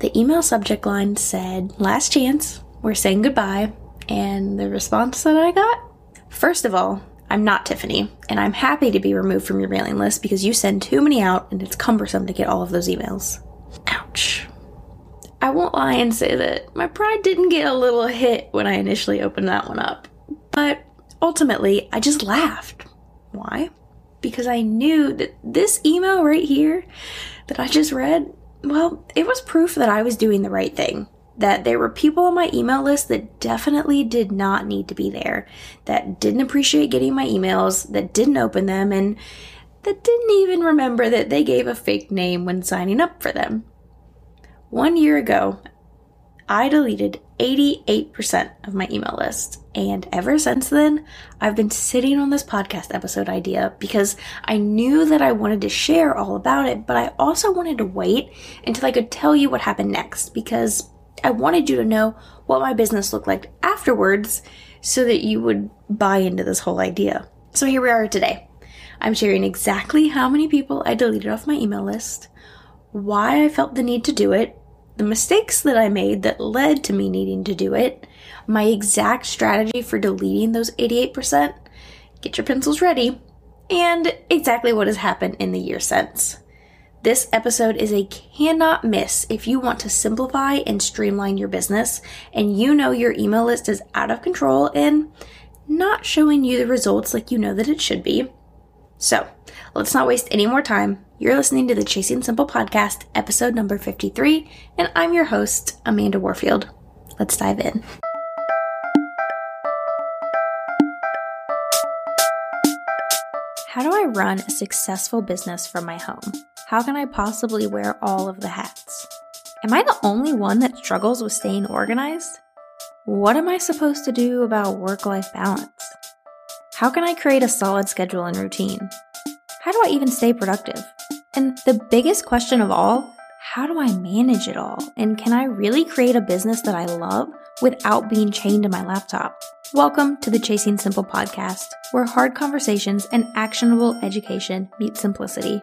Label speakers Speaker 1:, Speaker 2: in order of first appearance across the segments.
Speaker 1: The email subject line said, Last chance, we're saying goodbye. And the response that I got? First of all, I'm not Tiffany, and I'm happy to be removed from your mailing list because you send too many out and it's cumbersome to get all of those emails. Ouch. I won't lie and say that my pride didn't get a little hit when I initially opened that one up, but ultimately I just laughed. Why? Because I knew that this email right here that I just read, well, it was proof that I was doing the right thing that there were people on my email list that definitely did not need to be there, that didn't appreciate getting my emails, that didn't open them, and that didn't even remember that they gave a fake name when signing up for them. One year ago, I deleted 88% of my email list. And ever since then, I've been sitting on this podcast episode idea because I knew that I wanted to share all about it, but I also wanted to wait until I could tell you what happened next because I wanted you to know what my business looked like afterwards so that you would buy into this whole idea. So here we are today. I'm sharing exactly how many people I deleted off my email list, why I felt the need to do it, the mistakes that I made that led to me needing to do it, my exact strategy for deleting those 88%, get your pencils ready, and exactly what has happened in the year since. This episode is a cannot miss if you want to simplify and streamline your business and you know your email list is out of control and not showing you the results like you know that it should be. So, let's not waste any more time. You're listening to the Chasing Simple podcast, episode number 53, and I'm your host, Amanda Warfield. Let's dive in. How do I run a successful business from my home? How can I possibly wear all of the hats? Am I the only one that struggles with staying organized? What am I supposed to do about work life balance? How can I create a solid schedule and routine? How do I even stay productive? And the biggest question of all, how do I manage it all? And can I really create a business that I love without being chained to my laptop? Welcome to the Chasing Simple podcast, where hard conversations and actionable education meet simplicity.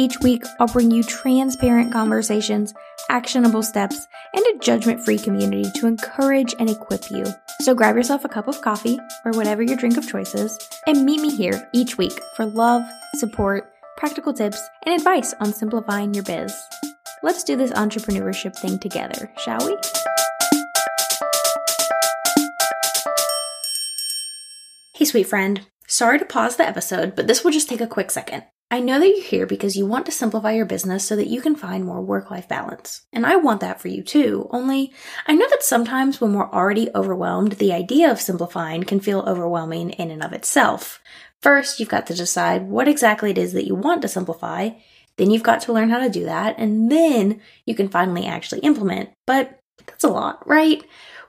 Speaker 1: Each week, I'll bring you transparent conversations, actionable steps, and a judgment free community to encourage and equip you. So grab yourself a cup of coffee or whatever your drink of choice is, and meet me here each week for love, support, practical tips, and advice on simplifying your biz. Let's do this entrepreneurship thing together, shall we? Hey, sweet friend. Sorry to pause the episode, but this will just take a quick second. I know that you're here because you want to simplify your business so that you can find more work life balance. And I want that for you too. Only I know that sometimes when we're already overwhelmed, the idea of simplifying can feel overwhelming in and of itself. First, you've got to decide what exactly it is that you want to simplify. Then you've got to learn how to do that. And then you can finally actually implement. But that's a lot, right?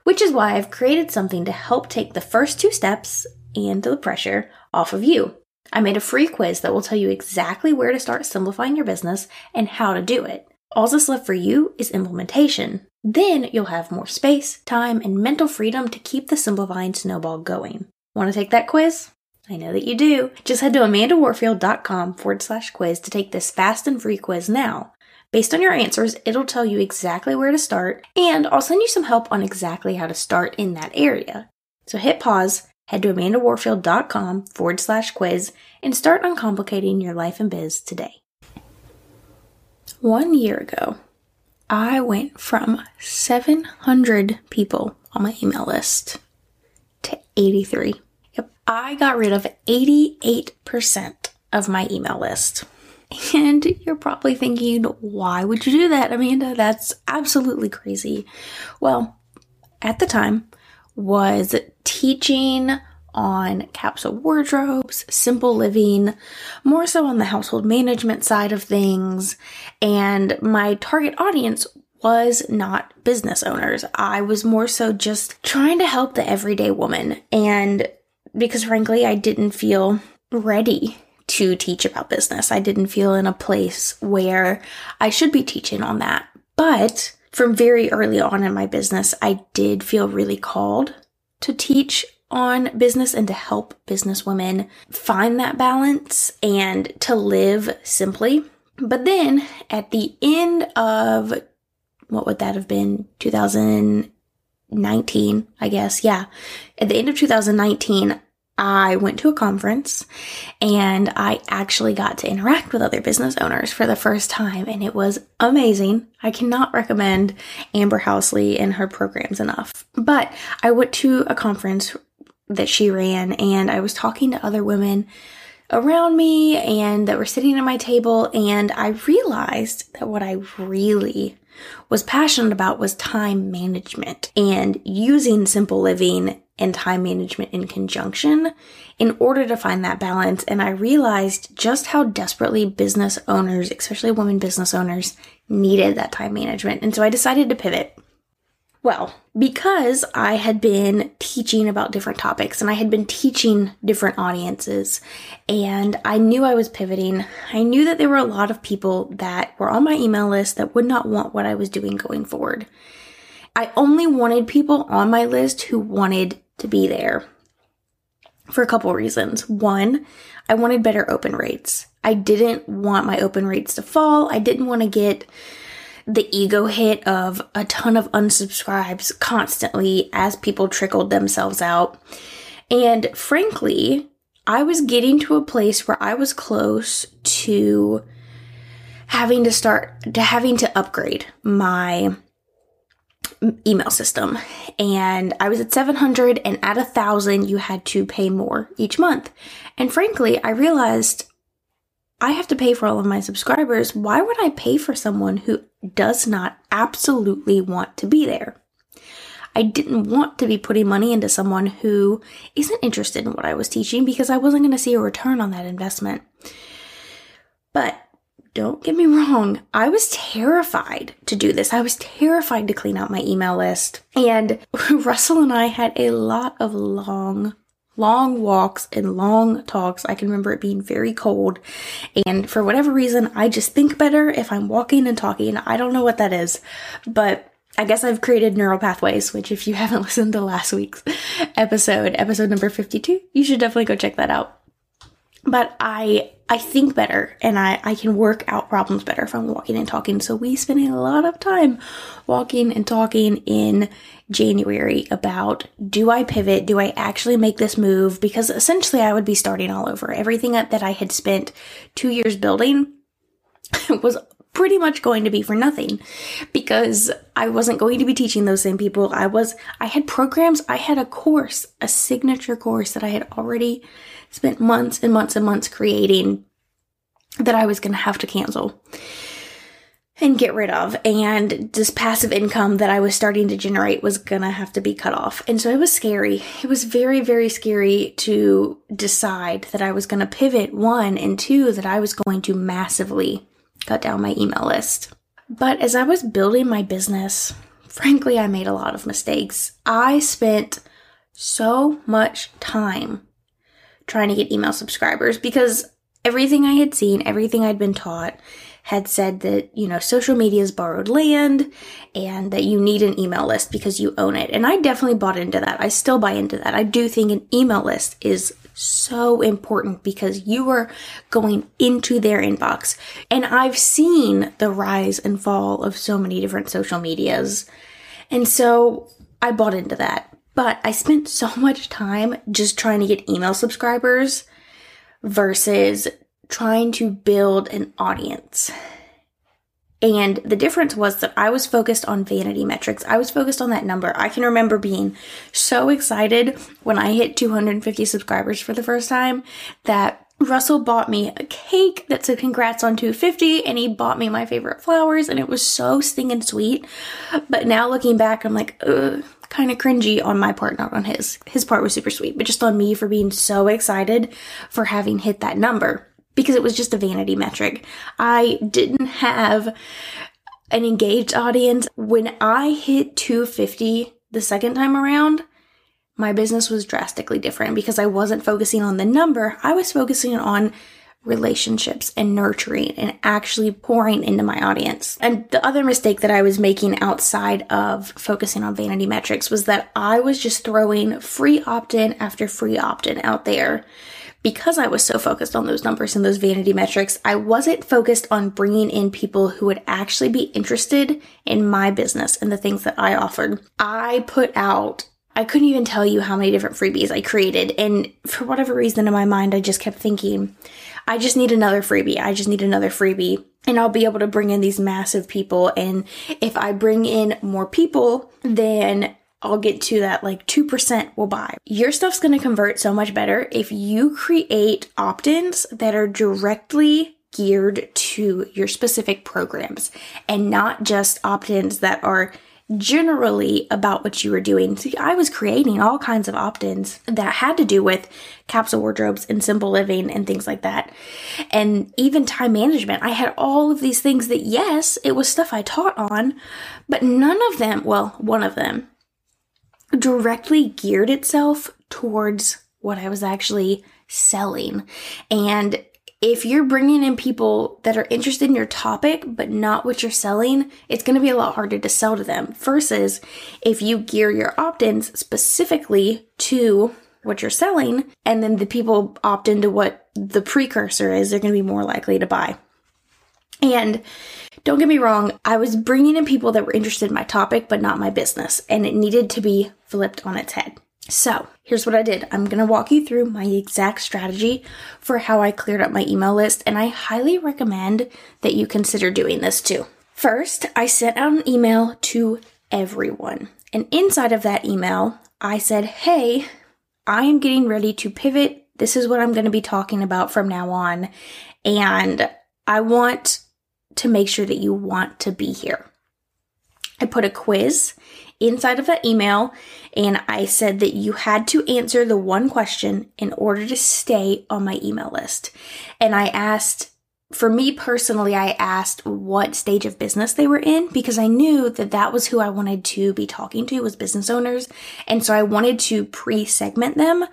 Speaker 1: Which is why I've created something to help take the first two steps and the pressure off of you. I made a free quiz that will tell you exactly where to start simplifying your business and how to do it. All that's left for you is implementation. Then you'll have more space, time, and mental freedom to keep the simplifying snowball going. Want to take that quiz? I know that you do. Just head to amandawarfield.com forward slash quiz to take this fast and free quiz now. Based on your answers, it'll tell you exactly where to start, and I'll send you some help on exactly how to start in that area. So hit pause head to amandawarfield.com forward slash quiz and start uncomplicating your life and biz today. One year ago, I went from 700 people on my email list to 83. Yep, I got rid of 88% of my email list. And you're probably thinking, why would you do that, Amanda? That's absolutely crazy. Well, at the time, was teaching on capsule wardrobes, simple living, more so on the household management side of things. And my target audience was not business owners. I was more so just trying to help the everyday woman. And because frankly, I didn't feel ready to teach about business. I didn't feel in a place where I should be teaching on that. But from very early on in my business, I did feel really called to teach on business and to help business women find that balance and to live simply. But then at the end of what would that have been? 2019, I guess. Yeah. At the end of 2019, I went to a conference and I actually got to interact with other business owners for the first time and it was amazing. I cannot recommend Amber Housley and her programs enough. But I went to a conference that she ran and I was talking to other women around me and that were sitting at my table and I realized that what I really was passionate about was time management and using simple living and time management in conjunction in order to find that balance. And I realized just how desperately business owners, especially women business owners, needed that time management. And so I decided to pivot. Well, because I had been teaching about different topics and I had been teaching different audiences and I knew I was pivoting, I knew that there were a lot of people that were on my email list that would not want what I was doing going forward. I only wanted people on my list who wanted to be there for a couple reasons. One, I wanted better open rates. I didn't want my open rates to fall. I didn't want to get the ego hit of a ton of unsubscribes constantly as people trickled themselves out. And frankly, I was getting to a place where I was close to having to start to having to upgrade my email system and I was at 700 and at a thousand you had to pay more each month. And frankly, I realized I have to pay for all of my subscribers. Why would I pay for someone who does not absolutely want to be there? I didn't want to be putting money into someone who isn't interested in what I was teaching because I wasn't going to see a return on that investment. But don't get me wrong, I was terrified to do this. I was terrified to clean out my email list. And Russell and I had a lot of long long walks and long talks. I can remember it being very cold. And for whatever reason, I just think better if I'm walking and talking. I don't know what that is, but I guess I've created neural pathways, which if you haven't listened to last week's episode, episode number 52, you should definitely go check that out. But I I think better and I, I can work out problems better if I'm walking and talking. So we spent a lot of time walking and talking in January about do I pivot? Do I actually make this move? Because essentially I would be starting all over. Everything that I had spent two years building was pretty much going to be for nothing because I wasn't going to be teaching those same people. I was, I had programs, I had a course, a signature course that I had already spent months and months and months creating that I was going to have to cancel and get rid of. And this passive income that I was starting to generate was going to have to be cut off. And so it was scary. It was very, very scary to decide that I was going to pivot one and two, that I was going to massively cut down my email list. But as I was building my business, frankly, I made a lot of mistakes. I spent so much time trying to get email subscribers because everything I had seen, everything I'd been taught, had said that, you know, social media is borrowed land and that you need an email list because you own it. And I definitely bought into that. I still buy into that. I do think an email list is so important because you are going into their inbox. And I've seen the rise and fall of so many different social medias. And so I bought into that. But I spent so much time just trying to get email subscribers versus trying to build an audience. And the difference was that I was focused on vanity metrics. I was focused on that number. I can remember being so excited when I hit 250 subscribers for the first time that Russell bought me a cake that said congrats on 250 and he bought me my favorite flowers and it was so stinging sweet. But now looking back, I'm like, kind of cringy on my part, not on his. His part was super sweet, but just on me for being so excited for having hit that number because it was just a vanity metric. I didn't have an engaged audience. When I hit 250 the second time around, my business was drastically different because I wasn't focusing on the number. I was focusing on relationships and nurturing and actually pouring into my audience. And the other mistake that I was making outside of focusing on vanity metrics was that I was just throwing free opt in after free opt in out there. Because I was so focused on those numbers and those vanity metrics, I wasn't focused on bringing in people who would actually be interested in my business and the things that I offered. I put out I couldn't even tell you how many different freebies I created. And for whatever reason in my mind, I just kept thinking, I just need another freebie. I just need another freebie. And I'll be able to bring in these massive people. And if I bring in more people, then I'll get to that like 2% will buy. Your stuff's going to convert so much better if you create opt ins that are directly geared to your specific programs and not just opt ins that are generally about what you were doing. See, I was creating all kinds of opt ins that had to do with capsule wardrobes and simple living and things like that. And even time management. I had all of these things that, yes, it was stuff I taught on, but none of them, well, one of them, directly geared itself towards what I was actually selling. And if you're bringing in people that are interested in your topic but not what you're selling, it's going to be a lot harder to sell to them versus if you gear your opt-ins specifically to what you're selling and then the people opt into what the precursor is, they're going to be more likely to buy. And don't get me wrong, I was bringing in people that were interested in my topic but not my business and it needed to be flipped on its head. So here's what I did. I'm going to walk you through my exact strategy for how I cleared up my email list, and I highly recommend that you consider doing this too. First, I sent out an email to everyone. And inside of that email, I said, Hey, I am getting ready to pivot. This is what I'm going to be talking about from now on. And I want to make sure that you want to be here. I put a quiz inside of that email and I said that you had to answer the one question in order to stay on my email list. And I asked, for me personally, I asked what stage of business they were in because I knew that that was who I wanted to be talking to was business owners. And so I wanted to pre-segment them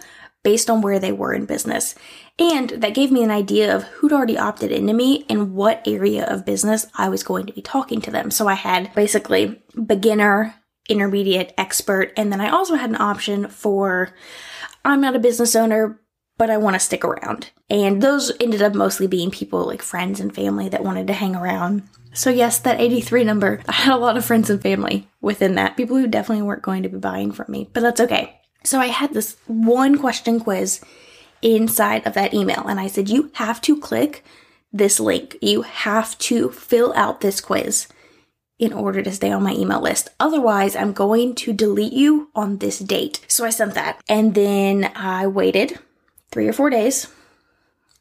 Speaker 1: based on where they were in business. And that gave me an idea of who'd already opted into me and what area of business I was going to be talking to them. So I had basically beginner, intermediate, expert, and then I also had an option for I'm not a business owner, but I want to stick around. And those ended up mostly being people like friends and family that wanted to hang around. So, yes, that 83 number, I had a lot of friends and family within that, people who definitely weren't going to be buying from me, but that's okay. So, I had this one question quiz inside of that email, and I said, You have to click this link. You have to fill out this quiz in order to stay on my email list. Otherwise, I'm going to delete you on this date. So I sent that. And then I waited three or four days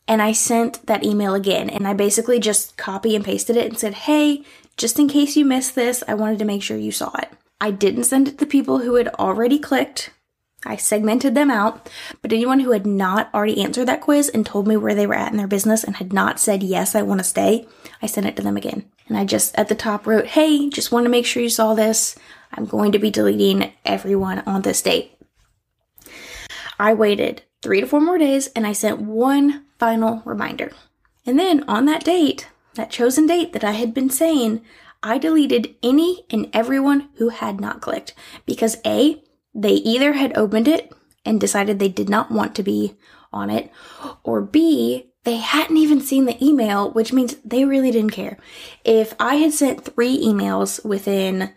Speaker 1: and I sent that email again. And I basically just copy and pasted it and said, Hey, just in case you missed this, I wanted to make sure you saw it. I didn't send it to people who had already clicked. I segmented them out, but anyone who had not already answered that quiz and told me where they were at in their business and had not said, yes, I want to stay, I sent it to them again. And I just at the top wrote, hey, just want to make sure you saw this. I'm going to be deleting everyone on this date. I waited three to four more days and I sent one final reminder. And then on that date, that chosen date that I had been saying, I deleted any and everyone who had not clicked because A, they either had opened it and decided they did not want to be on it, or B, they hadn't even seen the email, which means they really didn't care. If I had sent three emails within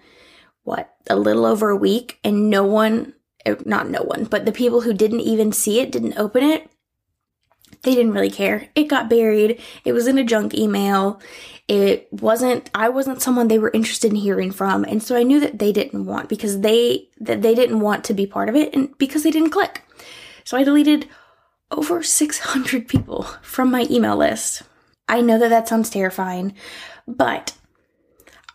Speaker 1: what, a little over a week and no one, er, not no one, but the people who didn't even see it, didn't open it, they didn't really care. It got buried. It was in a junk email. It wasn't I wasn't someone they were interested in hearing from. And so I knew that they didn't want because they that they didn't want to be part of it and because they didn't click. So I deleted over 600 people from my email list. I know that that sounds terrifying, but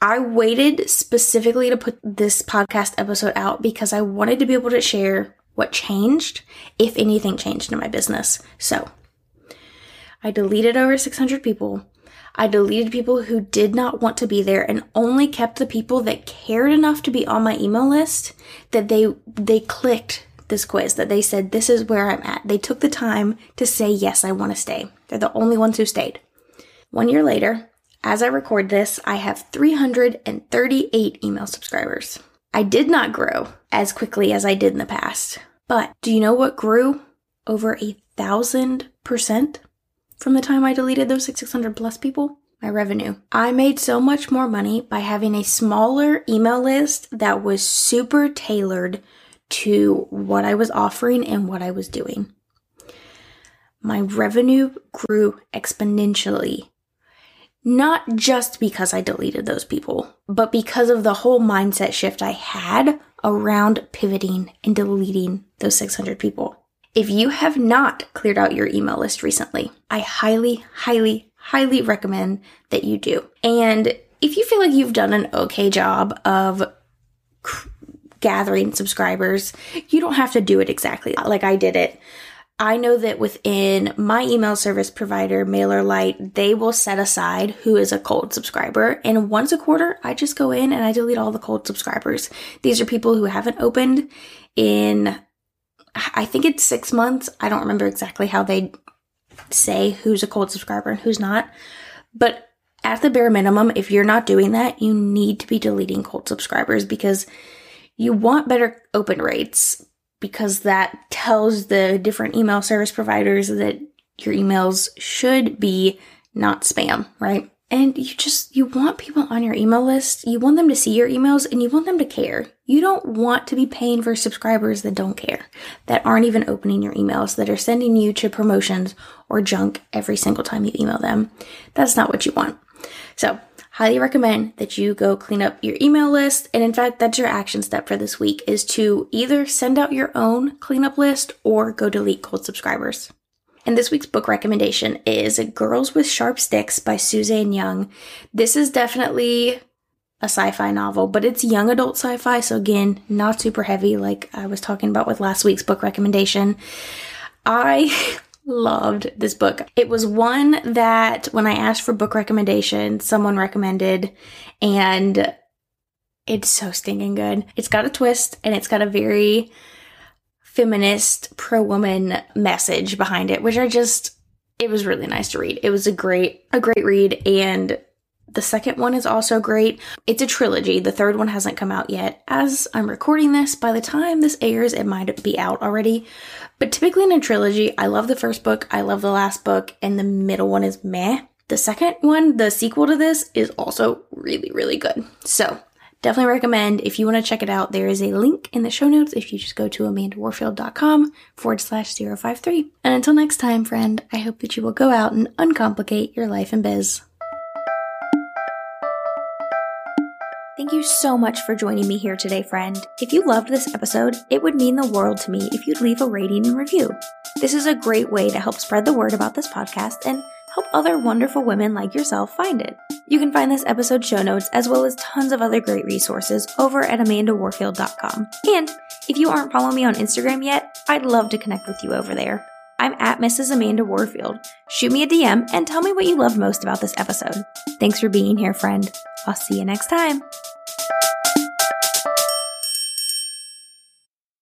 Speaker 1: I waited specifically to put this podcast episode out because I wanted to be able to share what changed, if anything changed in my business. So, I deleted over 600 people. I deleted people who did not want to be there and only kept the people that cared enough to be on my email list that they they clicked this quiz that they said this is where I'm at. They took the time to say yes, I want to stay. They're the only ones who stayed. 1 year later, as I record this, I have 338 email subscribers. I did not grow as quickly as I did in the past. But do you know what grew over a thousand percent from the time I deleted those 600 plus people? My revenue. I made so much more money by having a smaller email list that was super tailored to what I was offering and what I was doing. My revenue grew exponentially not just because I deleted those people, but because of the whole mindset shift I had around pivoting and deleting those 600 people. If you have not cleared out your email list recently, I highly, highly, highly recommend that you do. And if you feel like you've done an okay job of gathering subscribers, you don't have to do it exactly like I did it. I know that within my email service provider, MailerLite, they will set aside who is a cold subscriber. And once a quarter, I just go in and I delete all the cold subscribers. These are people who haven't opened in, I think it's six months. I don't remember exactly how they say who's a cold subscriber and who's not. But at the bare minimum, if you're not doing that, you need to be deleting cold subscribers because you want better open rates because that tells the different email service providers that your emails should be not spam, right? And you just, you want people on your email list. You want them to see your emails and you want them to care. You don't want to be paying for subscribers that don't care, that aren't even opening your emails, that are sending you to promotions or junk every single time you email them. That's not what you want. So highly recommend that you go clean up your email list. And in fact, that's your action step for this week is to either send out your own cleanup list or go delete cold subscribers. And this week's book recommendation is Girls with Sharp Sticks by Suzanne Young. This is definitely a sci-fi novel, but it's young adult sci-fi, so again, not super heavy like I was talking about with last week's book recommendation. I loved this book. It was one that when I asked for book recommendation, someone recommended and it's so stinking good. It's got a twist and it's got a very feminist pro woman message behind it, which I just it was really nice to read. It was a great a great read and the second one is also great. It's a trilogy. The third one hasn't come out yet. As I'm recording this, by the time this airs, it might be out already. But typically in a trilogy, I love the first book, I love the last book, and the middle one is meh. The second one, the sequel to this, is also really, really good. So, definitely recommend if you want to check it out. There is a link in the show notes if you just go to amandawarfield.com forward slash 053. And until next time, friend, I hope that you will go out and uncomplicate your life and biz. Thank you so much for joining me here today, friend. If you loved this episode, it would mean the world to me if you'd leave a rating and review. This is a great way to help spread the word about this podcast and help other wonderful women like yourself find it. You can find this episode show notes as well as tons of other great resources over at amandawarfield.com. And if you aren't following me on Instagram yet, I'd love to connect with you over there. I'm at Mrs. Amanda Warfield. Shoot me a DM and tell me what you loved most about this episode. Thanks for being here, friend. I'll see you next time.